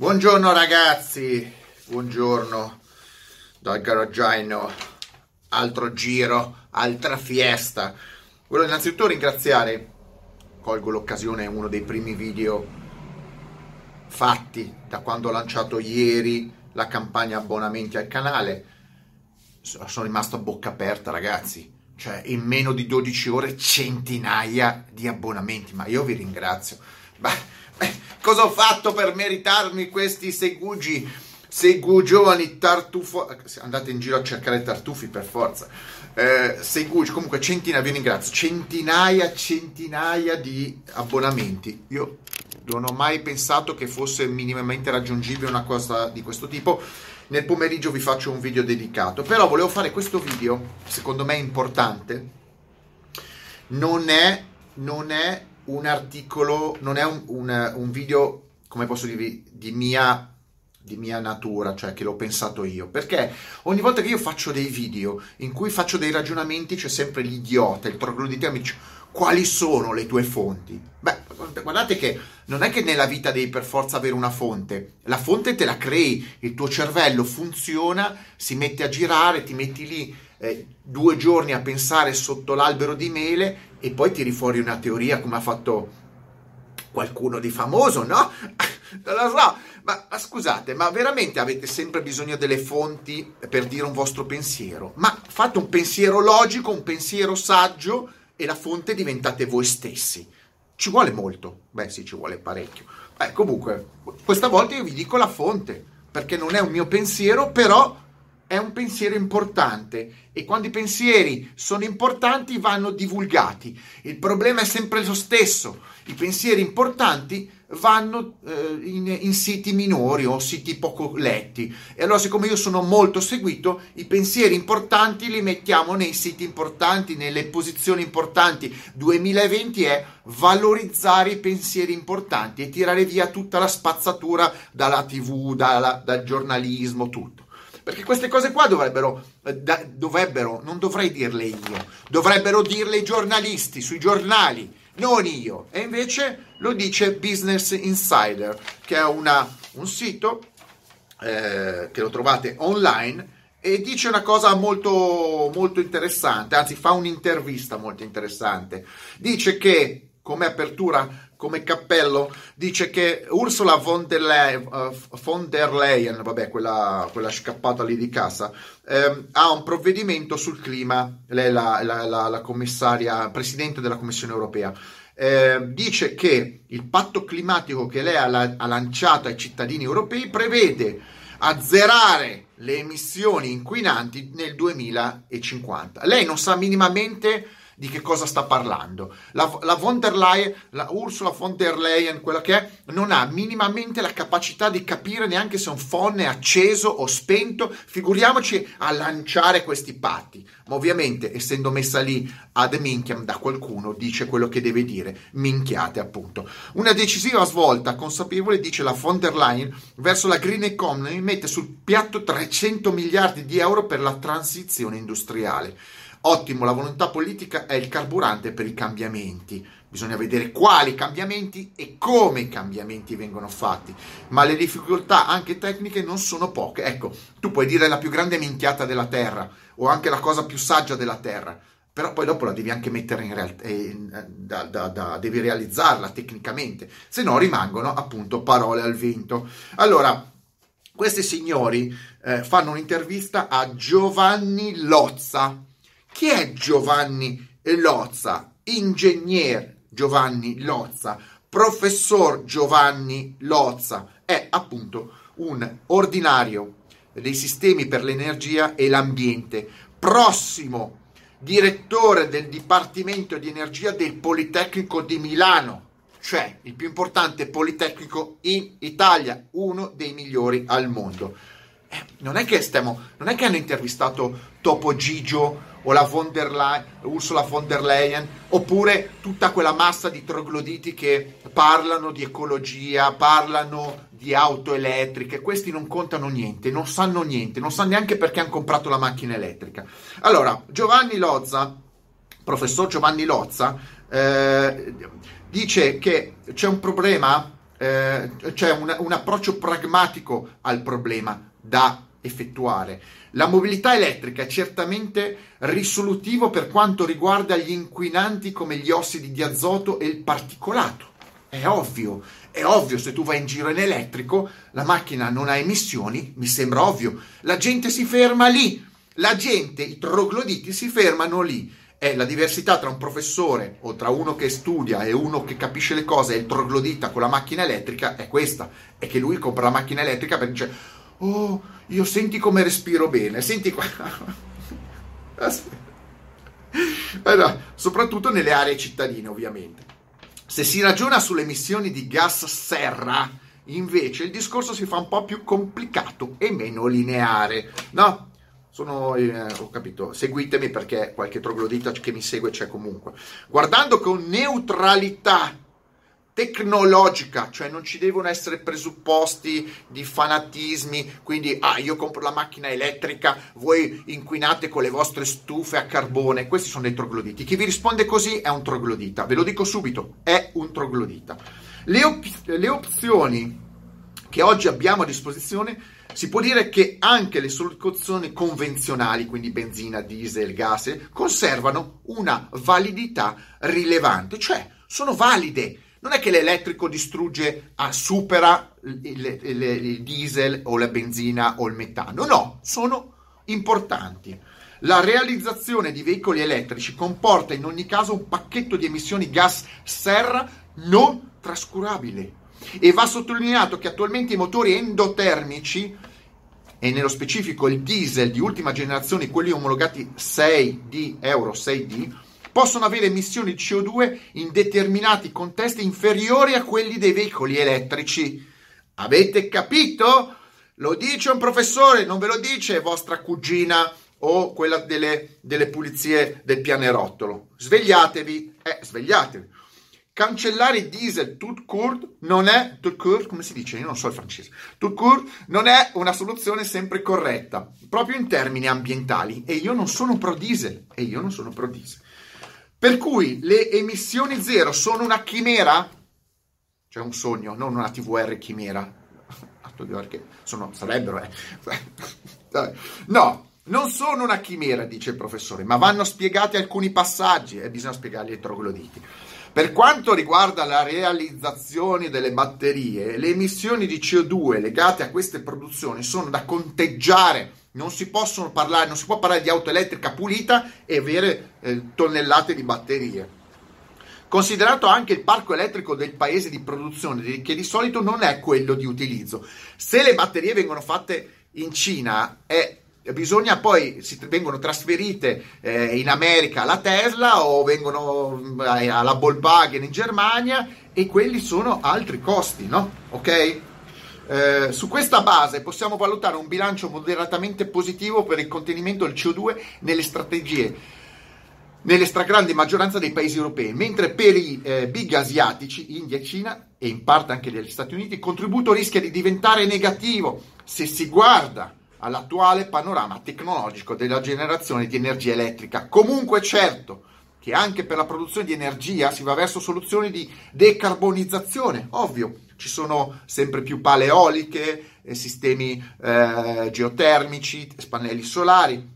Buongiorno ragazzi, buongiorno dal garaggiaino, altro giro, altra fiesta. Voglio innanzitutto ringraziare, colgo l'occasione, uno dei primi video fatti da quando ho lanciato ieri la campagna abbonamenti al canale. Sono rimasto a bocca aperta ragazzi, cioè in meno di 12 ore centinaia di abbonamenti, ma io vi ringrazio. Beh, cosa ho fatto per meritarmi questi segugi? Segu giovani tartufo. Andate in giro a cercare tartufi per forza. Eh, segugi, comunque centinaia, vi ringrazio. Centinaia, centinaia di abbonamenti. Io non ho mai pensato che fosse minimamente raggiungibile una cosa di questo tipo. Nel pomeriggio vi faccio un video dedicato. Però volevo fare questo video, secondo me importante. Non è, non è un articolo, non è un, un, un video, come posso dirvi, di mia di mia natura, cioè che l'ho pensato io, perché ogni volta che io faccio dei video in cui faccio dei ragionamenti c'è sempre l'idiota, il troglodita mi dice quali sono le tue fonti? Beh, guardate che non è che nella vita devi per forza avere una fonte, la fonte te la crei, il tuo cervello funziona, si mette a girare, ti metti lì eh, due giorni a pensare sotto l'albero di mele e poi tiri fuori una teoria come ha fatto qualcuno di famoso, no? so, ma, ma, scusate, ma veramente avete sempre bisogno delle fonti per dire un vostro pensiero? Ma fate un pensiero logico, un pensiero saggio e la fonte diventate voi stessi. Ci vuole molto? Beh sì, ci vuole parecchio. Beh, comunque, questa volta io vi dico la fonte, perché non è un mio pensiero, però è un pensiero importante e quando i pensieri sono importanti vanno divulgati. Il problema è sempre lo stesso, i pensieri importanti vanno eh, in, in, siti minori o siti poco letti e allora siccome io sono molto seguito i pensieri importanti li mettiamo nei siti importanti, nelle posizioni importanti. 2020 è valorizzare i pensieri importanti e tirare via tutta la spazzatura dalla tv, dalla, dal giornalismo, tutto. Perché queste cose qua dovrebbero, eh, dovrebbero, non dovrei dirle io, dovrebbero dirle i giornalisti sui giornali, non io. E invece lo dice Business Insider, che è una, un sito eh, che lo trovate online e dice una cosa molto, molto interessante, anzi fa un'intervista molto interessante. Dice che come apertura come cappello dice che Ursula von der, Leyen, uh, von der Leyen vabbè, quella, quella, scappata lì di casa, ehm, ha un provvedimento sul clima, lei è la, la, la, la commissaria, presidente della Commissione europea. Eh, dice che il patto climatico che lei ha, ha lanciato ai cittadini europei prevede azzerare le emissioni inquinanti nel 2050. Lei non sa minimamente di che cosa sta parlando. La, la von der Leyen, la Ursula von der Leyen, quella che è, non ha minimamente la capacità di capire neanche se un phon è acceso o spento, figuriamoci a lanciare questi patti. Ma ovviamente, essendo messa lì ad minchiam da qualcuno, dice quello che deve dire, minchiate appunto. Una decisiva svolta consapevole, dice la von der Leyen, verso la green economy mette sul piatto 300 miliardi di euro per la transizione industriale. Ottimo, la volontà politica è il carburante per i cambiamenti. Bisogna vedere quali cambiamenti e come i cambiamenti vengono fatti. Ma le difficoltà anche tecniche non sono poche. Ecco, tu puoi dire la più grande minchiata della Terra o anche la cosa più saggia della Terra, però poi dopo la devi anche mettere in realtà, eh, da, da, da, devi realizzarla tecnicamente, se no rimangono appunto parole al vento. Allora, questi signori eh, fanno un'intervista a Giovanni Lozza chi è Giovanni Lozza? Ingegner Giovanni Lozza, professor Giovanni Lozza, è appunto un ordinario dei sistemi per l'energia e l'ambiente, prossimo direttore del Dipartimento di Energia del Politecnico di Milano, cioè il più importante politecnico in Italia, uno dei migliori al mondo. Eh, non è stiamo, non è che hanno intervistato Topo Gigio o la von der Leyen, Ursula von der Leyen, oppure tutta quella massa di trogloditi che parlano di ecologia, parlano di auto elettriche, questi non contano niente, non sanno niente, non sanno neanche perché hanno comprato la macchina elettrica. Allora, Giovanni Lozza, professor Giovanni Lozza, eh, dice che c'è un problema eh, c'è un, un approccio pragmatico al problema da effettuare. La mobilità elettrica è certamente risolutivo per quanto riguarda gli inquinanti come gli ossidi di azoto e il particolato. È ovvio, è ovvio, se tu vai in giro in elettrico, la macchina non ha emissioni, mi sembra ovvio. La gente si ferma lì, la gente, i trogloditi si fermano lì. È la diversità tra un professore o tra uno che studia e uno che capisce le cose e il troglodita con la macchina elettrica è questa, è che lui compra la macchina elettrica perché dice "Oh, io senti come respiro bene, senti qua". allora, soprattutto nelle aree cittadine, ovviamente. Se si ragiona sulle emissioni di gas serra, invece il discorso si fa un po' più complicato e meno lineare, no? Sono, eh, ho capito, seguitemi perché qualche troglodita che mi segue c'è comunque. Guardando con neutralità tecnologica, cioè non ci devono essere presupposti di fanatismi, quindi ah io compro la macchina elettrica, voi inquinate con le vostre stufe a carbone, questi sono dei trogloditi. Chi vi risponde così è un troglodita, ve lo dico subito, è un troglodita. Le, op- le opzioni che oggi abbiamo a disposizione si può dire che anche le soluzioni convenzionali, quindi benzina, diesel, gas, conservano una validità rilevante, cioè sono valide non è che l'elettrico distrugge, ah, supera il, il, il, il diesel o la benzina o il metano, no, sono importanti. La realizzazione di veicoli elettrici comporta in ogni caso un pacchetto di emissioni gas serra non trascurabile e va sottolineato che attualmente i motori endotermici e nello specifico il diesel di ultima generazione, quelli omologati 6D, Euro 6D, possono avere emissioni di CO2 in determinati contesti inferiori a quelli dei veicoli elettrici. Avete capito? Lo dice un professore, non ve lo dice vostra cugina o quella delle, delle pulizie del pianerottolo. Svegliatevi, eh, svegliatevi. Cancellare il diesel tout court non è, tout court, come si dice? Io non so il francese. Tout court non è una soluzione sempre corretta, proprio in termini ambientali. E io non sono pro diesel. E io non sono pro diesel. Per cui le emissioni zero sono una chimera? Cioè un sogno, non una TVR chimera. Perché sono, sarebbero, eh. No, non sono una chimera, dice il professore, ma vanno spiegati alcuni passaggi e bisogna spiegarli ai trogloditi. Per quanto riguarda la realizzazione delle batterie, le emissioni di CO2 legate a queste produzioni sono da conteggiare non si possono parlare, non si può parlare di auto elettrica pulita e avere eh, tonnellate di batterie. Considerato anche il parco elettrico del paese di produzione, che di solito non è quello di utilizzo. Se le batterie vengono fatte in Cina, è bisogna poi si vengono trasferite eh, in America alla Tesla o vengono eh, alla Volkswagen in Germania e quelli sono altri costi, no? Ok? Eh, su questa base possiamo valutare un bilancio moderatamente positivo per il contenimento del CO2 nelle strategie nelle stragrandi maggioranza dei paesi europei, mentre per i eh, big asiatici, India e Cina, e in parte anche degli Stati Uniti, il contributo rischia di diventare negativo se si guarda all'attuale panorama tecnologico della generazione di energia elettrica. Comunque certo che anche per la produzione di energia si va verso soluzioni di decarbonizzazione, ovvio, ci sono sempre più pale eoliche, eh, sistemi eh, geotermici, pannelli solari,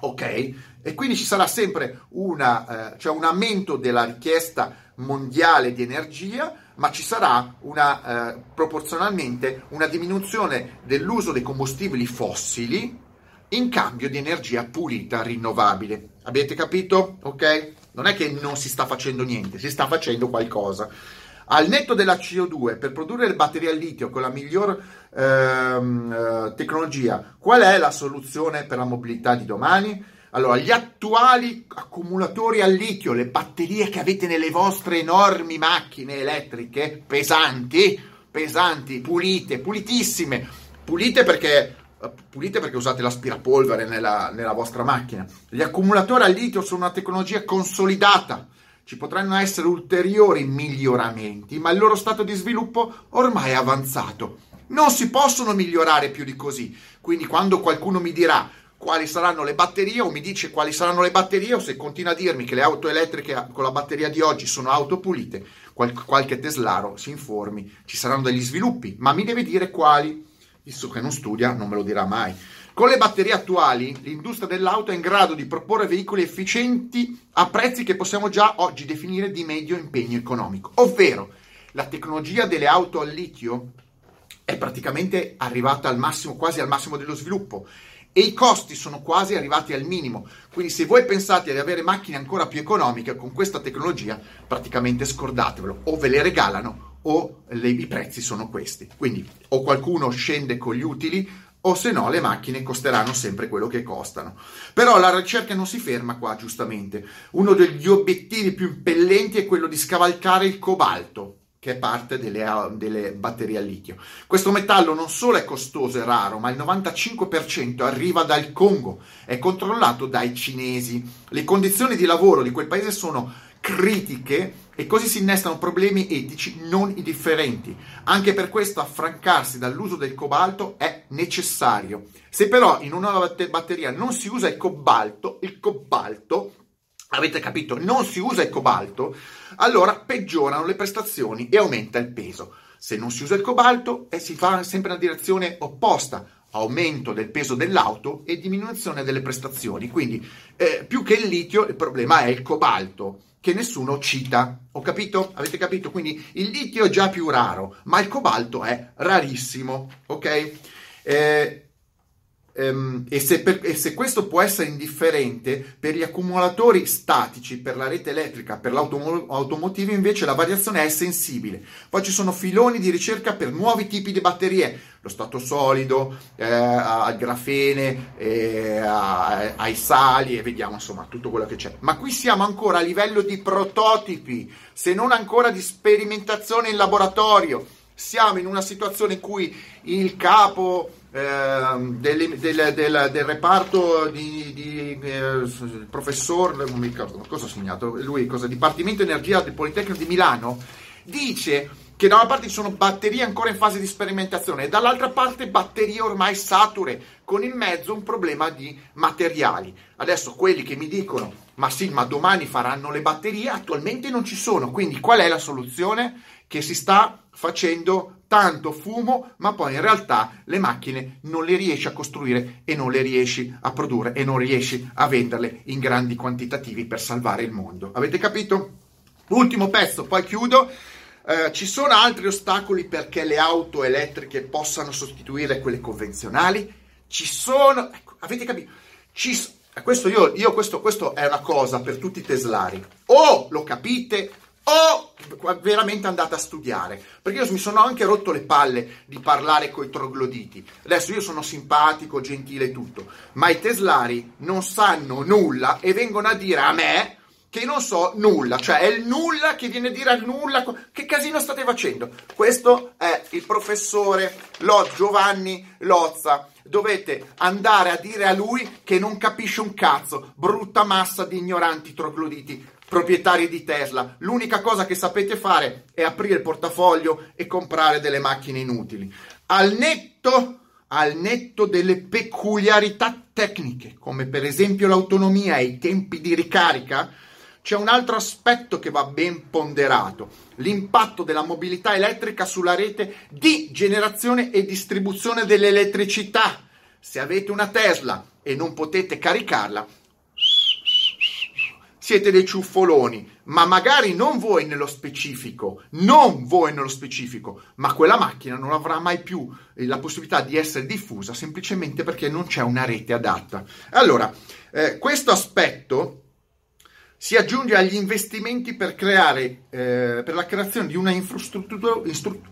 ok? E quindi ci sarà sempre una, eh, cioè un aumento della richiesta mondiale di energia, ma ci sarà una, eh, proporzionalmente una diminuzione dell'uso dei combustibili fossili in cambio di energia pulita rinnovabile. Avete capito? Ok? Non è che non si sta facendo niente, si sta facendo qualcosa. Al netto della CO2, per produrre le batterie al litio con la miglior ehm, eh, tecnologia, qual è la soluzione per la mobilità di domani? Allora, gli attuali accumulatori al litio, le batterie che avete nelle vostre enormi macchine elettriche, pesanti, pesanti, pulite, pulitissime, pulite perché eh, pulite perché usate l'aspirapolvere nella, nella vostra macchina. Gli accumulatori al litio sono una tecnologia consolidata ci potranno essere ulteriori miglioramenti, ma il loro stato di sviluppo ormai è avanzato. Non si possono migliorare più di così. Quindi quando qualcuno mi dirà quali saranno le batterie o mi dice quali saranno le batterie o se continua a dirmi che le auto elettriche con la batteria di oggi sono auto pulite, qual- qualche teslaro si informi, ci saranno degli sviluppi, ma mi deve dire quali, visto che non studia non me lo dirà mai. Con le batterie attuali, l'industria dell'auto è in grado di proporre veicoli efficienti a prezzi che possiamo già oggi definire di medio impegno economico, ovvero la tecnologia delle auto al litio è praticamente arrivata al massimo, quasi al massimo dello sviluppo e i costi sono quasi arrivati al minimo. Quindi se voi pensate di avere macchine ancora più economiche con questa tecnologia, praticamente scordatevelo, o ve le regalano o le, i prezzi sono questi. Quindi o qualcuno scende con gli utili o se no le macchine costeranno sempre quello che costano. Però la ricerca non si ferma qua, giustamente. Uno degli obiettivi più impellenti è quello di scavalcare il cobalto che è parte delle, delle, batterie al litio. Questo metallo non solo è costoso e raro, ma il 95% arriva dal Congo, è controllato dai cinesi. Le condizioni di lavoro di quel paese sono critiche e così si innestano problemi etici non indifferenti. Anche per questo affrancarsi dall'uso del cobalto è necessario. Se però in una batteria non si usa il cobalto, il cobalto avete capito, non si usa il cobalto, allora peggiorano le prestazioni e aumenta il peso. Se non si usa il cobalto eh, si fa sempre nella direzione opposta, aumento del peso dell'auto e diminuzione delle prestazioni. Quindi eh, più che il litio il problema è il cobalto che nessuno cita. Ho capito? Avete capito? Quindi il litio è già più raro, ma il cobalto è rarissimo, ok? Eh, e, se per, e, se questo può essere indifferente per gli accumulatori statici, per la rete elettrica, per l'automotivo invece la variazione è sensibile. Poi ci sono filoni di ricerca per nuovi tipi di batterie, lo stato solido, eh, al grafene, eh, ai sali e vediamo insomma tutto quello che c'è. Ma qui siamo ancora a livello di prototipi, se non ancora di sperimentazione in laboratorio. Siamo in una situazione in cui il capo Ehm, del, del, del, del, reparto di, di eh, professor, non mi ricordo cosa ha segnato, lui cosa, Dipartimento Energia del Politecnico di Milano, dice che da una parte ci sono batterie ancora in fase di sperimentazione e dall'altra parte batterie ormai sature, con in mezzo un problema di materiali. Adesso quelli che mi dicono, ma sì, ma domani faranno le batterie, attualmente non ci sono, quindi qual è la soluzione? Che si sta facendo tanto fumo, ma poi in realtà le macchine non le riesci a costruire e non le riesci a produrre e non riesci a venderle in grandi quantitativi per salvare il mondo. Avete capito? Ultimo pezzo, poi chiudo. Eh, ci sono altri ostacoli perché le auto elettriche possano sostituire quelle convenzionali? Ci sono, ecco, avete capito? Ci, questo, io, io questo, questo è una cosa per tutti i teslari. O lo capite o veramente andate a studiare. Perché io mi sono anche rotto le palle di parlare coi trogloditi. Adesso io sono simpatico, gentile e tutto. Ma i teslari non sanno nulla e vengono a dire a me che non so nulla. Cioè è il nulla che viene a dire al nulla. Che casino state facendo? Questo è il professore Lo, Giovanni Lozza. Dovete andare a dire a lui che non capisce un cazzo. Brutta massa di ignoranti trogloditi proprietari di Tesla, l'unica cosa che sapete fare è aprire il portafoglio e comprare delle macchine inutili. Al netto, al netto delle peculiarità tecniche, come per esempio l'autonomia e i tempi di ricarica, c'è un altro aspetto che va ben ponderato, l'impatto della mobilità elettrica sulla rete di generazione e distribuzione dell'elettricità. Se avete una Tesla e non potete caricarla, siete dei ciuffoloni, ma magari non voi nello specifico, non voi nello specifico, ma quella macchina non avrà mai più la possibilità di essere diffusa semplicemente perché non c'è una rete adatta. Allora, eh, questo aspetto si aggiunge agli investimenti per, creare, eh, per la creazione di una infrastruttura,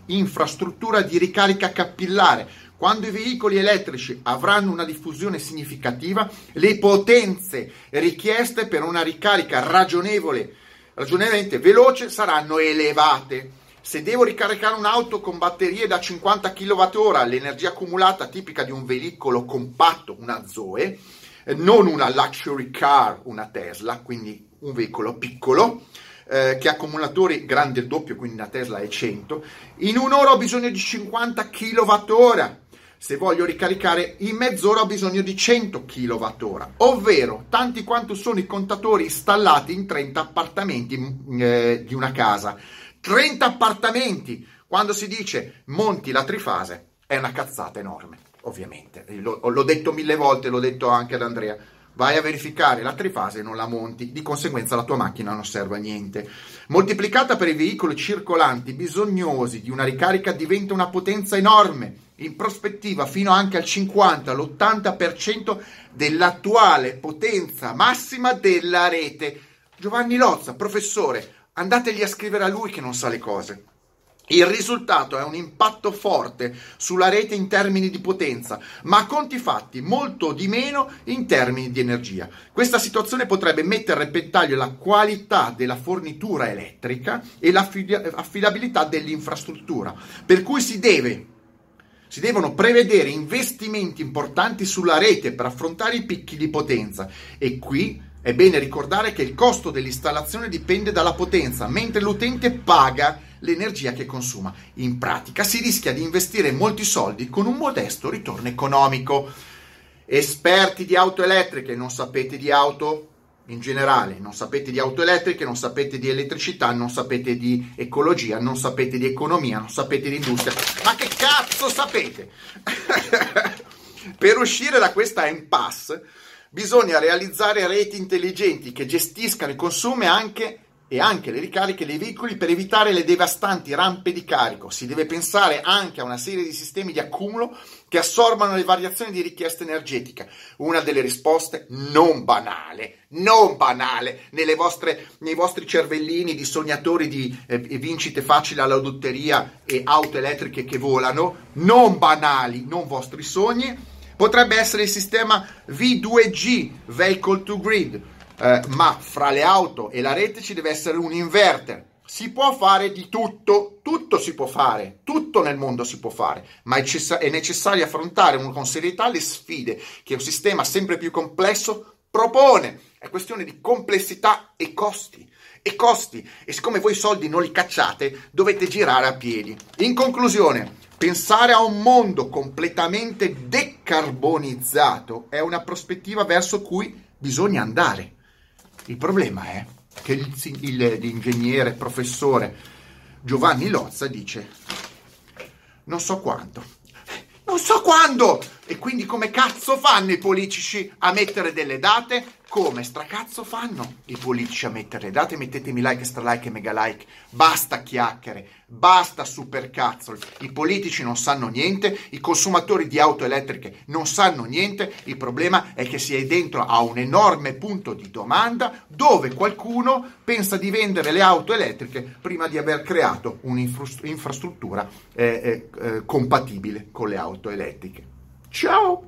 infrastruttura di ricarica capillare quando i veicoli elettrici avranno una diffusione significativa, le potenze richieste per una ricarica ragionevole, ragionevolmente veloce saranno elevate. Se devo ricaricare un'auto con batterie da 50 kWh, l'energia accumulata tipica di un veicolo compatto, una Zoe, non una luxury car, una Tesla, quindi un veicolo piccolo, eh, che ha accumulatori grandi il doppio, quindi una Tesla è 100, in un'ora ho bisogno di 50 kWh se voglio ricaricare in mezz'ora ho bisogno di 100 kWh, ovvero tanti quanto sono i contatori installati in 30 appartamenti eh, di una casa. 30 appartamenti! Quando si dice monti la trifase è una cazzata enorme, ovviamente. L- l'ho detto mille volte, l'ho detto anche ad Andrea vai a verificare la trifase e non la monti, di conseguenza la tua macchina non serve a niente. Moltiplicata per i veicoli circolanti bisognosi di una ricarica diventa una potenza enorme, in prospettiva fino anche al 50, all'80% dell'attuale potenza massima della rete. Giovanni Lozza, professore, andategli a scrivere a lui che non sa le cose. Il risultato è un impatto forte sulla rete in termini di potenza, ma a conti fatti molto di meno in termini di energia. Questa situazione potrebbe mettere a repentaglio la qualità della fornitura elettrica e l'affidabilità dell'infrastruttura, per cui si deve si devono prevedere investimenti importanti sulla rete per affrontare i picchi di potenza e qui è bene ricordare che il costo dell'installazione dipende dalla potenza, mentre l'utente paga l'energia che consuma. In pratica si rischia di investire molti soldi con un modesto ritorno economico. Esperti di auto elettriche, non sapete di auto in generale, non sapete di auto elettriche, non sapete di elettricità, non sapete di ecologia, non sapete di economia, non sapete di industria. Ma che cazzo sapete? per uscire da questa impasse bisogna realizzare reti intelligenti che gestiscano i consumi anche e anche le ricariche dei veicoli per evitare le devastanti rampe di carico. Si deve pensare anche a una serie di sistemi di accumulo che assorbano le variazioni di richiesta energetica. Una delle risposte non banale, non banale, vostre, nei vostri cervellini di sognatori di eh, vincite facili alla lotteria e auto elettriche che volano, non banali, non vostri sogni, potrebbe essere il sistema V2G, Vehicle to Grid eh, ma fra le auto e la rete ci deve essere un inverter. Si può fare di tutto, tutto si può fare, tutto nel mondo si può fare, ma è, è necessario affrontare con serietà le sfide che un sistema sempre più complesso propone. È questione di complessità e costi. E costi, e siccome voi i soldi non li cacciate, dovete girare a piedi. In conclusione, Pensare a un mondo completamente decarbonizzato è una prospettiva verso cui bisogna andare. Il problema è che l'ingegnere, professore Giovanni Lozza dice non so quanto, non so quando! E quindi come cazzo fanno i politici a mettere delle date? Come stracazzo fanno i politici a mettere le date? Mettetemi like, stralike e mega like. Basta chiacchiere, basta supercazzo. I politici non sanno niente, i consumatori di auto elettriche non sanno niente. Il problema è che si è dentro a un enorme punto di domanda dove qualcuno pensa di vendere le auto elettriche prima di aver creato un'infrastruttura eh, eh, eh, compatibile con le auto elettriche. Ciao!